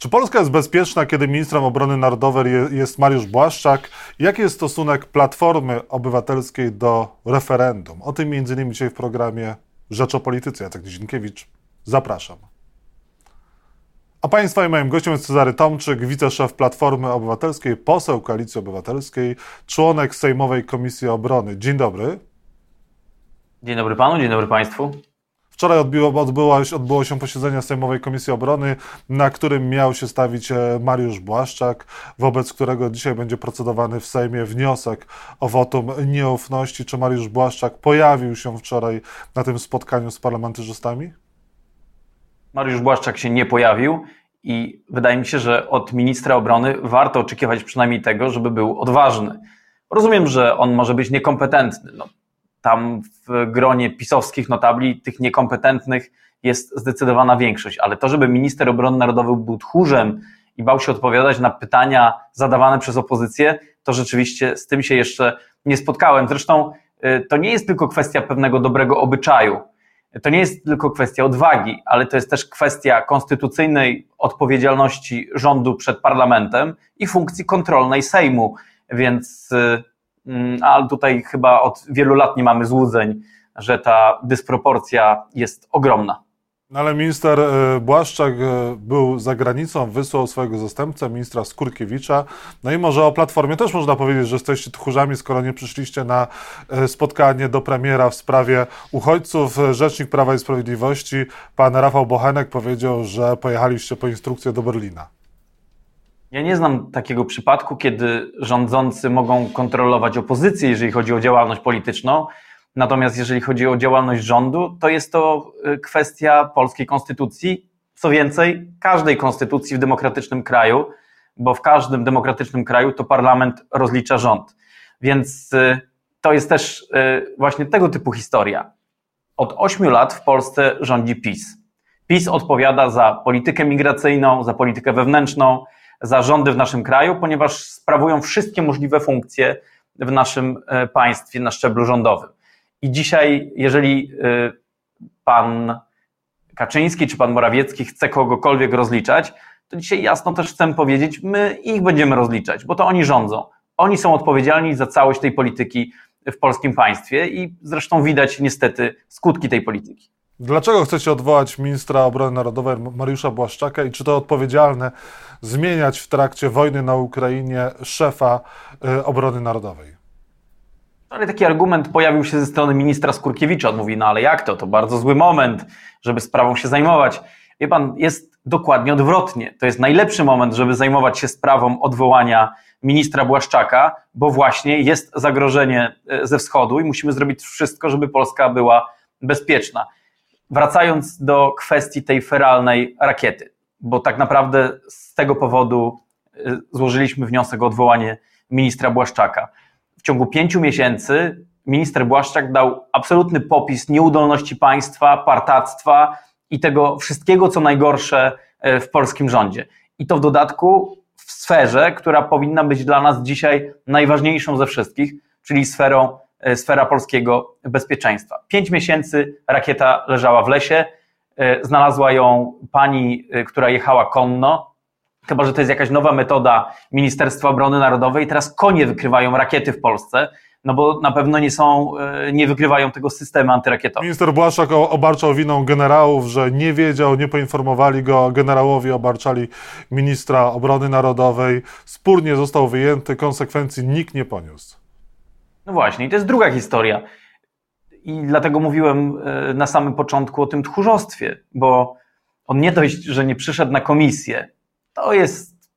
Czy Polska jest bezpieczna, kiedy ministrem obrony narodowej jest Mariusz Błaszczak? Jaki jest stosunek Platformy Obywatelskiej do referendum? O tym innymi dzisiaj w programie Rzecz o Polityce. Jacek Dzienkiewicz, zapraszam. A Państwa i moim gościem jest Cezary Tomczyk, wiceszef Platformy Obywatelskiej, poseł Koalicji Obywatelskiej, członek Sejmowej Komisji Obrony. Dzień dobry. Dzień dobry Panu, dzień dobry Państwu. Wczoraj odbyło, odbyło, odbyło się posiedzenie Sejmowej Komisji Obrony, na którym miał się stawić e, Mariusz Błaszczak, wobec którego dzisiaj będzie procedowany w Sejmie wniosek o wotum nieufności. Czy Mariusz Błaszczak pojawił się wczoraj na tym spotkaniu z parlamentarzystami? Mariusz Błaszczak się nie pojawił i wydaje mi się, że od ministra obrony warto oczekiwać przynajmniej tego, żeby był odważny. Rozumiem, że on może być niekompetentny. No, tam w gronie pisowskich notabli tych niekompetentnych jest zdecydowana większość, ale to, żeby minister obrony narodowej był tchórzem i bał się odpowiadać na pytania zadawane przez opozycję, to rzeczywiście z tym się jeszcze nie spotkałem. Zresztą y, to nie jest tylko kwestia pewnego dobrego obyczaju, to nie jest tylko kwestia odwagi, ale to jest też kwestia konstytucyjnej odpowiedzialności rządu przed parlamentem i funkcji kontrolnej Sejmu. Więc y, ale tutaj chyba od wielu lat nie mamy złudzeń, że ta dysproporcja jest ogromna. No ale minister e, Błaszczak e, był za granicą, wysłał swojego zastępcę, ministra Skurkiewicza. No i może o Platformie też można powiedzieć, że jesteście tchórzami, skoro nie przyszliście na e, spotkanie do premiera w sprawie uchodźców. Rzecznik Prawa i Sprawiedliwości, pan Rafał Bochenek powiedział, że pojechaliście po instrukcję do Berlina. Ja nie znam takiego przypadku, kiedy rządzący mogą kontrolować opozycję, jeżeli chodzi o działalność polityczną. Natomiast jeżeli chodzi o działalność rządu, to jest to y, kwestia polskiej konstytucji. Co więcej, każdej konstytucji w demokratycznym kraju, bo w każdym demokratycznym kraju to parlament rozlicza rząd. Więc y, to jest też y, właśnie tego typu historia. Od ośmiu lat w Polsce rządzi PiS. PiS odpowiada za politykę migracyjną, za politykę wewnętrzną, zarządy w naszym kraju, ponieważ sprawują wszystkie możliwe funkcje w naszym e, państwie na szczeblu rządowym. I dzisiaj, jeżeli e, pan Kaczyński czy pan Morawiecki chce kogokolwiek rozliczać, to dzisiaj jasno też chcę powiedzieć, my ich będziemy rozliczać, bo to oni rządzą. Oni są odpowiedzialni za całość tej polityki w polskim państwie i zresztą widać niestety skutki tej polityki. Dlaczego chcecie odwołać ministra obrony narodowej Mariusza Błaszczaka i czy to odpowiedzialne zmieniać w trakcie wojny na Ukrainie szefa y, obrony narodowej? Ale taki argument pojawił się ze strony ministra Skurkiewicza. On mówi, no ale jak to? To bardzo zły moment, żeby sprawą się zajmować. Wie pan, jest dokładnie odwrotnie. To jest najlepszy moment, żeby zajmować się sprawą odwołania ministra Błaszczaka, bo właśnie jest zagrożenie y, ze wschodu i musimy zrobić wszystko, żeby Polska była bezpieczna wracając do kwestii tej feralnej rakiety, bo tak naprawdę z tego powodu y, złożyliśmy wniosek o odwołanie ministra Błaszczaka. W ciągu pięciu miesięcy minister Błaszczak dał absolutny popis nieudolności państwa, partactwa i tego wszystkiego, co najgorsze y, w polskim rządzie. I to w dodatku w sferze, która powinna być dla nas dzisiaj najważniejszą ze wszystkich, czyli sferą sfera polskiego bezpieczeństwa. Pięć miesięcy rakieta leżała w lesie, e, znalazła ją pani, e, która jechała konno, chyba że to jest jakaś nowa metoda Ministerstwa Obrony Narodowej. Teraz konie wykrywają rakiety w Polsce, no bo na pewno nie są, nie wykrywają tego systemu antyrakietowe. Minister Błaszczak obarczał winą generałów, że nie wiedział, nie poinformowali go, generałowie obarczali ministra obrony narodowej. Spór nie został wyjęty, konsekwencji nikt nie poniósł. No właśnie, i to jest druga historia. I dlatego mówiłem e, na samym początku o tym tchórzostwie, bo on nie dość, że nie przyszedł na komisję, to jest,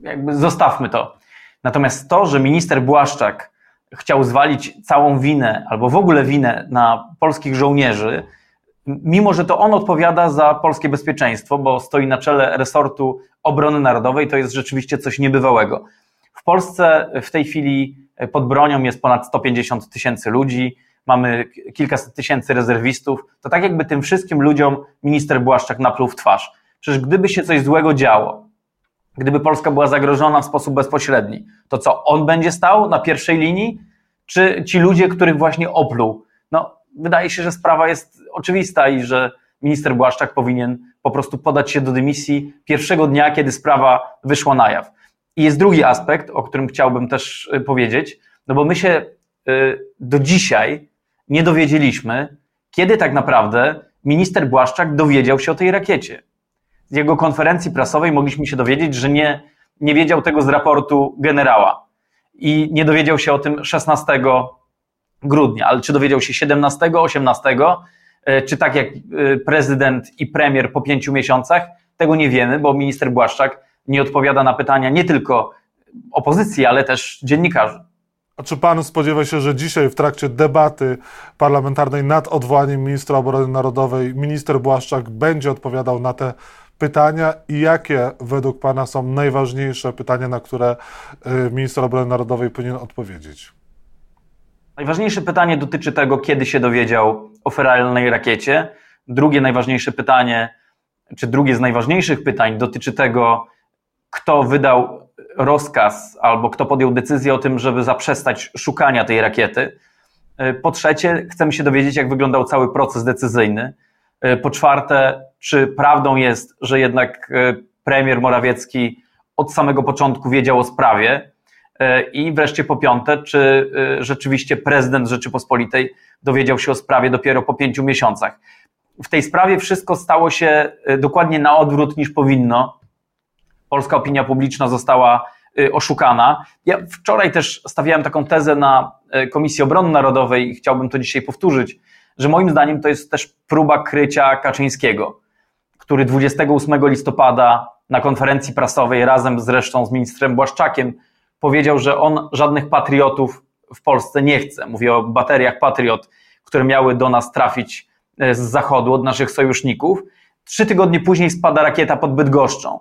jakby zostawmy to. Natomiast to, że minister Błaszczak chciał zwalić całą winę, albo w ogóle winę na polskich żołnierzy, mimo że to on odpowiada za polskie bezpieczeństwo, bo stoi na czele resortu obrony narodowej, to jest rzeczywiście coś niebywałego. W Polsce w tej chwili pod bronią jest ponad 150 tysięcy ludzi, mamy kilkaset tysięcy rezerwistów. To tak jakby tym wszystkim ludziom minister Błaszczak napluł w twarz. Przecież gdyby się coś złego działo, gdyby Polska była zagrożona w sposób bezpośredni, to co, on będzie stał na pierwszej linii, czy ci ludzie, których właśnie opluł? No, wydaje się, że sprawa jest oczywista i że minister Błaszczak powinien po prostu podać się do dymisji pierwszego dnia, kiedy sprawa wyszła na jaw. I jest drugi aspekt, o którym chciałbym też y, powiedzieć, no bo my się y, do dzisiaj nie dowiedzieliśmy, kiedy tak naprawdę minister Błaszczak dowiedział się o tej rakiecie. Z jego konferencji prasowej mogliśmy się dowiedzieć, że nie, nie wiedział tego z raportu generała. I nie dowiedział się o tym 16 grudnia, ale czy dowiedział się 17, 18, e, czy tak jak prezydent i premier po pięciu miesiącach, tego nie wiemy, bo minister Błaszczak nie odpowiada na pytania nie tylko opozycji, ale też dziennikarzy. A czy pan spodziewa się, że dzisiaj w trakcie debaty parlamentarnej nad odwołaniem ministra obrony narodowej minister Błaszczak będzie odpowiadał na te pytania i jakie według pana są najważniejsze pytania, na które y, minister obrony narodowej powinien odpowiedzieć? Najważniejsze pytanie dotyczy tego, kiedy się dowiedział o feralnej rakiecie. Drugie najważniejsze pytanie, czy drugie z najważniejszych pytań dotyczy tego, kto wydał rozkaz albo kto podjął decyzję o tym, żeby zaprzestać szukania tej rakiety. Po trzecie, chcemy się dowiedzieć, jak wyglądał cały proces decyzyjny. Po czwarte, czy prawdą jest, że jednak e, premier Morawiecki od samego początku wiedział o sprawie? I wreszcie po piąte, czy rzeczywiście prezydent Rzeczypospolitej dowiedział się o sprawie dopiero po pięciu miesiącach? W tej sprawie wszystko stało się dokładnie na odwrót niż powinno. Polska opinia publiczna została oszukana. Ja wczoraj też stawiałem taką tezę na Komisji Obrony Narodowej i chciałbym to dzisiaj powtórzyć, że moim zdaniem to jest też próba krycia Kaczyńskiego który 28 listopada na konferencji prasowej razem zresztą z ministrem Błaszczakiem powiedział, że on żadnych patriotów w Polsce nie chce. Mówię o bateriach patriot, które miały do nas trafić e, z zachodu od naszych sojuszników. Trzy tygodnie później spada rakieta pod Bydgoszczą.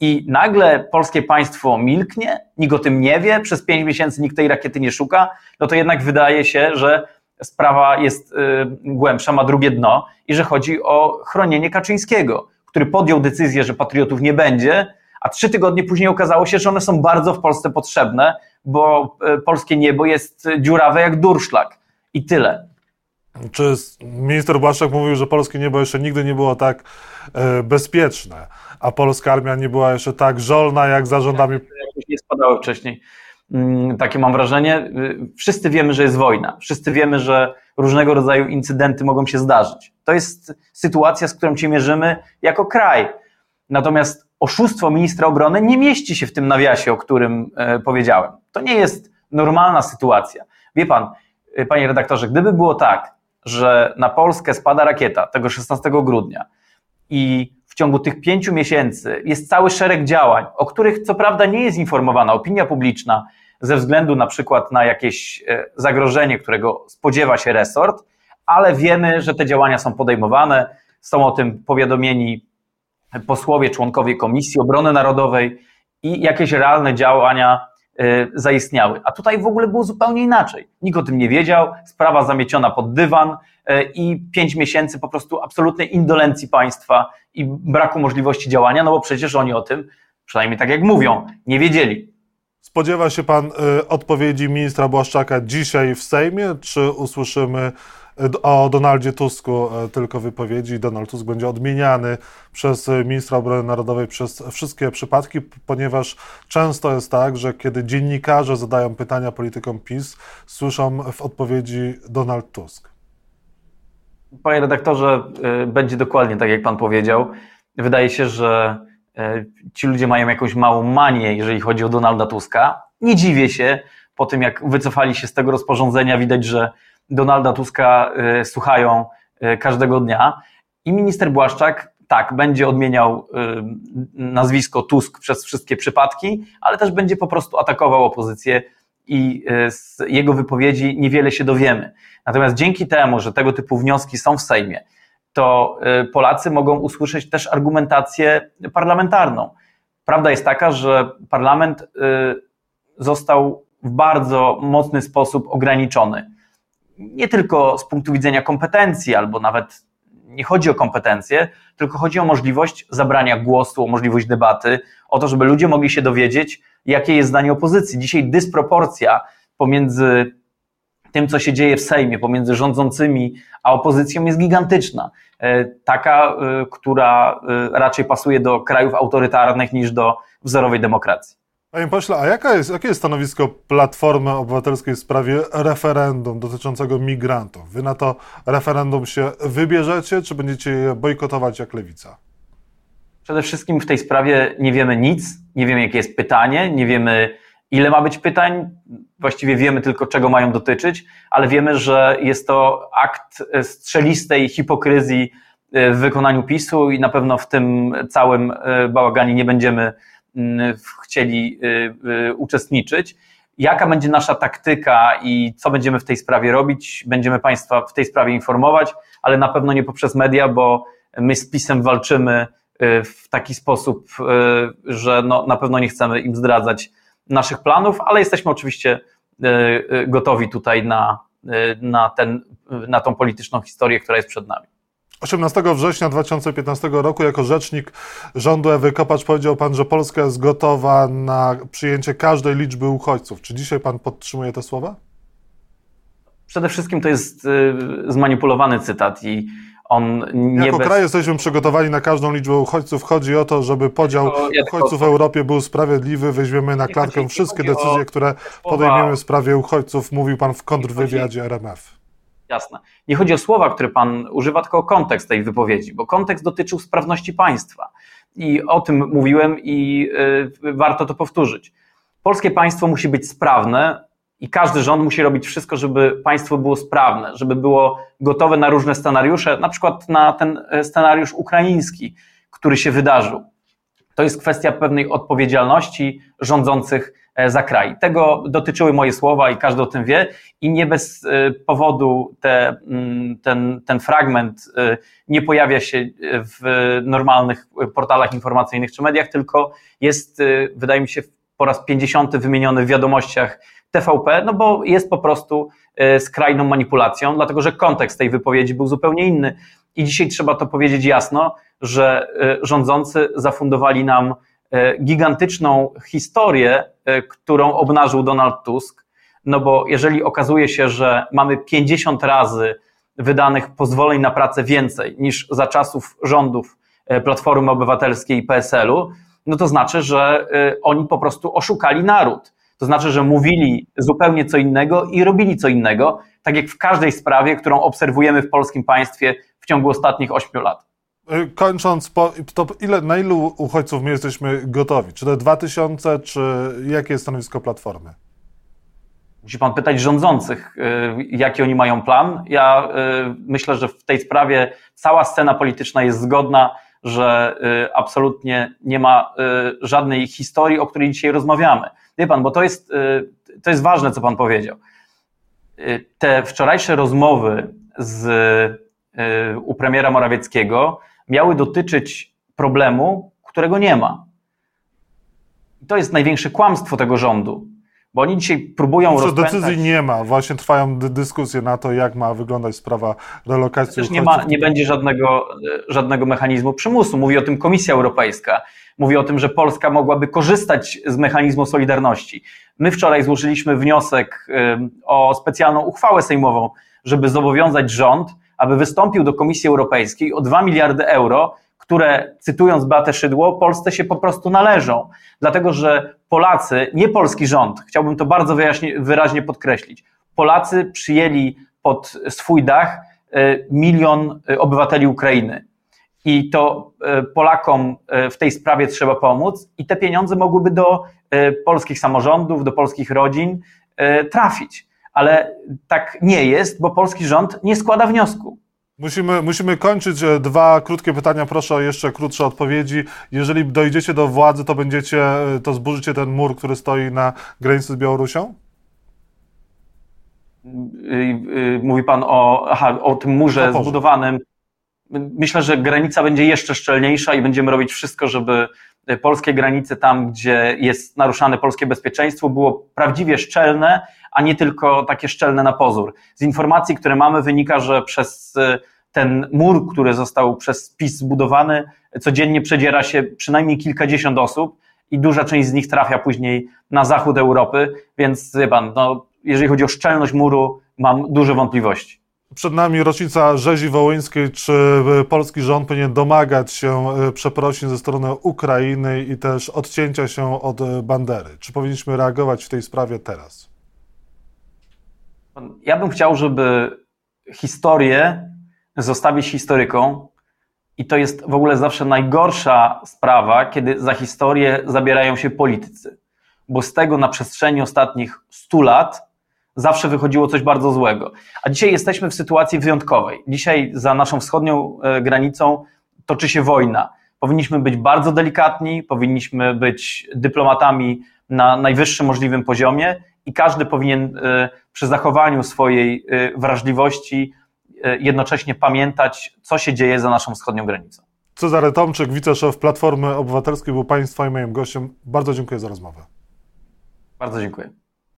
I nagle polskie państwo milknie, nikt o tym nie wie, przez pięć miesięcy nikt tej rakiety nie szuka, no to jednak wydaje się, że sprawa jest y, głębsza, ma drugie dno i że chodzi o chronienie Kaczyńskiego, który podjął decyzję, że patriotów nie będzie, a trzy tygodnie później okazało się, że one są bardzo w Polsce potrzebne, bo y, polskie niebo jest dziurawe jak durszlak. I tyle. Czy minister Błaszczak mówił, że polskie niebo jeszcze nigdy nie było tak e, bezpieczne, a polska armia nie była jeszcze tak żolna jak za rządami. Nie spadały wcześniej. Mm, takie mam wrażenie. Y, wszyscy wiemy, że jest wojna. Wszyscy wiemy, że różnego rodzaju incydenty mogą się zdarzyć. To jest sytuacja, z którą się mierzymy jako kraj. Natomiast oszustwo ministra obrony nie mieści się w tym nawiasie, o którym e, powiedziałem. To nie jest normalna sytuacja. Wie pan, e, panie redaktorze, gdyby było tak, że na Polskę spada rakieta tego 16 grudnia i w ciągu tych pięciu miesięcy jest cały szereg działań, o których co prawda nie jest informowana opinia publiczna, ze względu na przykład na jakieś e, zagrożenie, którego spodziewa się resort, ale wiemy, że te działania są podejmowane, są o tym powiadomieni posłowie, członkowie Komisji Obrony Narodowej i jakieś realne działania zaistniały. A tutaj w ogóle było zupełnie inaczej. Nikt o tym nie wiedział, sprawa zamieciona pod dywan e, i pięć miesięcy po prostu absolutnej indolencji państwa i braku możliwości działania, no bo przecież oni o tym, przynajmniej tak jak mówią, nie wiedzieli. Spodziewa się pan y, odpowiedzi ministra Błaszczaka dzisiaj w Sejmie, czy usłyszymy y, o Donaldzie Tusku y, tylko wypowiedzi? Donald Tusk będzie odmieniany przez ministra obrony narodowej przez wszystkie przypadki, ponieważ często jest tak, że kiedy dziennikarze zadają pytania politykom PiS, słyszą w odpowiedzi Donald Tusk. Panie redaktorze, będzie dokładnie tak, jak pan powiedział. Wydaje się, że E, ci ludzie mają jakąś małą manię, jeżeli chodzi o Donalda Tuska. Nie dziwię się, po tym jak wycofali się z tego rozporządzenia, widać, że Donalda Tuska e, słuchają e, każdego dnia. I minister Błaszczak, tak, będzie odmieniał nazwisko Tusk przez wszystkie przypadki, ale też będzie po prostu atakował opozycję i z jego wypowiedzi niewiele się dowiemy. Natomiast dzięki temu, że tego typu wnioski są w Sejmie, to Polacy mogą usłyszeć też argumentację parlamentarną. Prawda jest taka, że parlament został w bardzo mocny sposób ograniczony. Nie tylko z punktu widzenia kompetencji, albo nawet nie chodzi o kompetencje, tylko chodzi o możliwość zabrania głosu, o możliwość debaty, o to, żeby ludzie mogli się dowiedzieć, jakie jest zdanie opozycji. Dzisiaj dysproporcja pomiędzy tym, co się dzieje w Sejmie pomiędzy rządzącymi a opozycją, jest gigantyczna. E, taka, która raczej pasuje do krajów autorytarnych niż do wzorowej demokracji. Panie pośle, a jaka jest, jakie jest stanowisko Platformy Obywatelskiej w sprawie referendum dotyczącego migrantów? Wy na to referendum się wybierzecie, czy będziecie je bojkotować jak lewica? Przede wszystkim w tej sprawie nie wiemy nic, nie wiemy jakie jest pytanie, nie wiemy ile ma być pytań, właściwie wiemy tylko czego mają dotyczyć, ale wiemy, że jest to akt strzelistej hipokryzji w wykonaniu PiSu i na pewno w tym całym bałaganie nie będziemy chcieli y, y, uczestniczyć. Jaka będzie nasza taktyka i co będziemy w tej sprawie robić? Będziemy Państwa w tej sprawie informować, ale na pewno nie poprzez media, bo my z PiSem walczymy Y, w taki sposób, y, że no, na pewno nie chcemy im zdradzać naszych planów, ale jesteśmy oczywiście y, gotowi tutaj na, na, ten, na tą polityczną historię, która jest przed nami. 18 września 2015 roku jako rzecznik rządu Ewy Kopacz powiedział pan, że Polska jest gotowa na przyjęcie każdej liczby uchodźców. Czy dzisiaj pan podtrzymuje te słowa? Przede wszystkim to jest zmanipulowany cytat i on nie jako bez... kraj jesteśmy przygotowani na każdą liczbę uchodźców. Chodzi o to, żeby podział ja uchodźców w Europie był sprawiedliwy. Weźmiemy na klatkę wszystkie decyzje, o... które podejmiemy w sprawie uchodźców, mówił pan w kontrwywiadzie RMF. Jasne. Nie chodzi o słowa, które pan używa, tylko o kontekst tej wypowiedzi, bo kontekst dotyczył sprawności państwa. I o tym mówiłem i y, warto to powtórzyć. Polskie państwo musi być sprawne, i każdy rząd musi robić wszystko, żeby państwo było sprawne, żeby było gotowe na różne scenariusze, na przykład na ten e, scenariusz ukraiński, który się wydarzył. To jest kwestia pewnej odpowiedzialności rządzących za kraj. Tego dotyczyły moje słowa i każdy o tym wie i nie bez e, powodu te, mm, ten, ten fragment nie pojawia się w normalnych portalach informacyjnych czy mediach, tylko jest, wydaje mi się, po raz 50 wymieniony w wiadomościach TVP, no bo jest po prostu e, skrajną manipulacją, dlatego że kontekst tej wypowiedzi był zupełnie inny. I dzisiaj trzeba to powiedzieć jasno, że e, rządzący zafundowali nam e, gigantyczną historię, którą obnażył Donald Tusk. No bo jeżeli okazuje się, że mamy 50 razy wydanych pozwoleń na pracę więcej niż za czasów rządów Platformy Obywatelskiej i PSL-u, no to znaczy, że oni po prostu oszukali naród. To znaczy, że mówili zupełnie co innego i robili co innego, tak jak w każdej sprawie, którą obserwujemy w polskim państwie w ciągu ostatnich ośmiu lat. Y, kończąc, to ile, na ilu uchodźców my jesteśmy gotowi? Czy to 2000, czy jakie jest stanowisko Platformy? Musi pan pytać rządzących, y, jaki oni mają plan. Ja y, myślę, że w tej sprawie cała scena polityczna jest zgodna, że absolutnie nie ma żadnej historii, o której dzisiaj rozmawiamy. Wie pan, bo to jest, to jest ważne, co pan powiedział. Te wczorajsze rozmowy z, u premiera Morawieckiego miały dotyczyć problemu, którego nie ma. I to jest największe kłamstwo tego rządu, bo oni dzisiaj próbują Przecież rozpętać... decyzji nie ma. Właśnie trwają dyskusje na to, jak ma wyglądać sprawa relokacji Też nie, ma, nie będzie żadnego, żadnego mechanizmu przymusu. Mówi o tym Komisja Europejska. Mówi o tym, że Polska mogłaby korzystać z mechanizmu solidarności. My wczoraj złożyliśmy wniosek o specjalną uchwałę sejmową, żeby zobowiązać rząd, aby wystąpił do Komisji Europejskiej o 2 miliardy euro, które, cytując Beatę Szydło, Polsce się po prostu należą. Dlatego, że Polacy, nie polski rząd, chciałbym to bardzo wyraźnie, podkreślić, Polacy przyjęli pod swój dach e, milion e, obywateli Ukrainy i to e, Polakom w tej sprawie trzeba pomóc i te pieniądze mogłyby do polskich samorządów, do polskich rodzin trafić. Ale tak nie jest, bo polski rząd nie składa wniosku. Musimy, musimy kończyć. Dwa krótkie pytania, proszę o jeszcze krótsze odpowiedzi. Jeżeli dojdziecie do władzy, to będziecie, to zburzycie ten mur, który stoi na granicy z Białorusią? Mówi pan o, aha, o tym murze zbudowanym Myślę, że granica będzie jeszcze szczelniejsza i będziemy robić wszystko, żeby polskie granice tam, gdzie jest naruszane polskie bezpieczeństwo, było prawdziwie szczelne, a nie tylko takie szczelne na pozór. Z informacji, które mamy, wynika, że przez e, ten mur, który został przez PiS zbudowany, codziennie przedziera się przynajmniej kilkadziesiąt osób i duża część z nich trafia później na zachód Europy, więc wie pan, no, jeżeli chodzi o szczelność muru, mam duże wątpliwości. Przed nami rocznica rzezi wołyńskiej. Czy polski rząd powinien domagać się przeprosin ze strony Ukrainy i też odcięcia się od bandery? Czy powinniśmy reagować w tej sprawie teraz? Ja bym chciał, żeby historię zostawić historyką. I to jest w ogóle zawsze najgorsza sprawa, kiedy za historię zabierają się politycy. Bo z tego na przestrzeni ostatnich 100 lat zawsze wychodziło coś bardzo złego. A dzisiaj jesteśmy w sytuacji wyjątkowej. Dzisiaj za naszą wschodnią e, granicą toczy się wojna. Powinniśmy być bardzo delikatni, powinniśmy być dyplomatami na najwyższym możliwym poziomie i każdy powinien e, przy zachowaniu swojej e, wrażliwości jednocześnie pamiętać, co się dzieje za naszą wschodnią granicą. Cezary Tomczyk, wiceszef Platformy Obywatelskiej, był Państwa i moim gościem. Bardzo dziękuję za rozmowę. Bardzo dziękuję.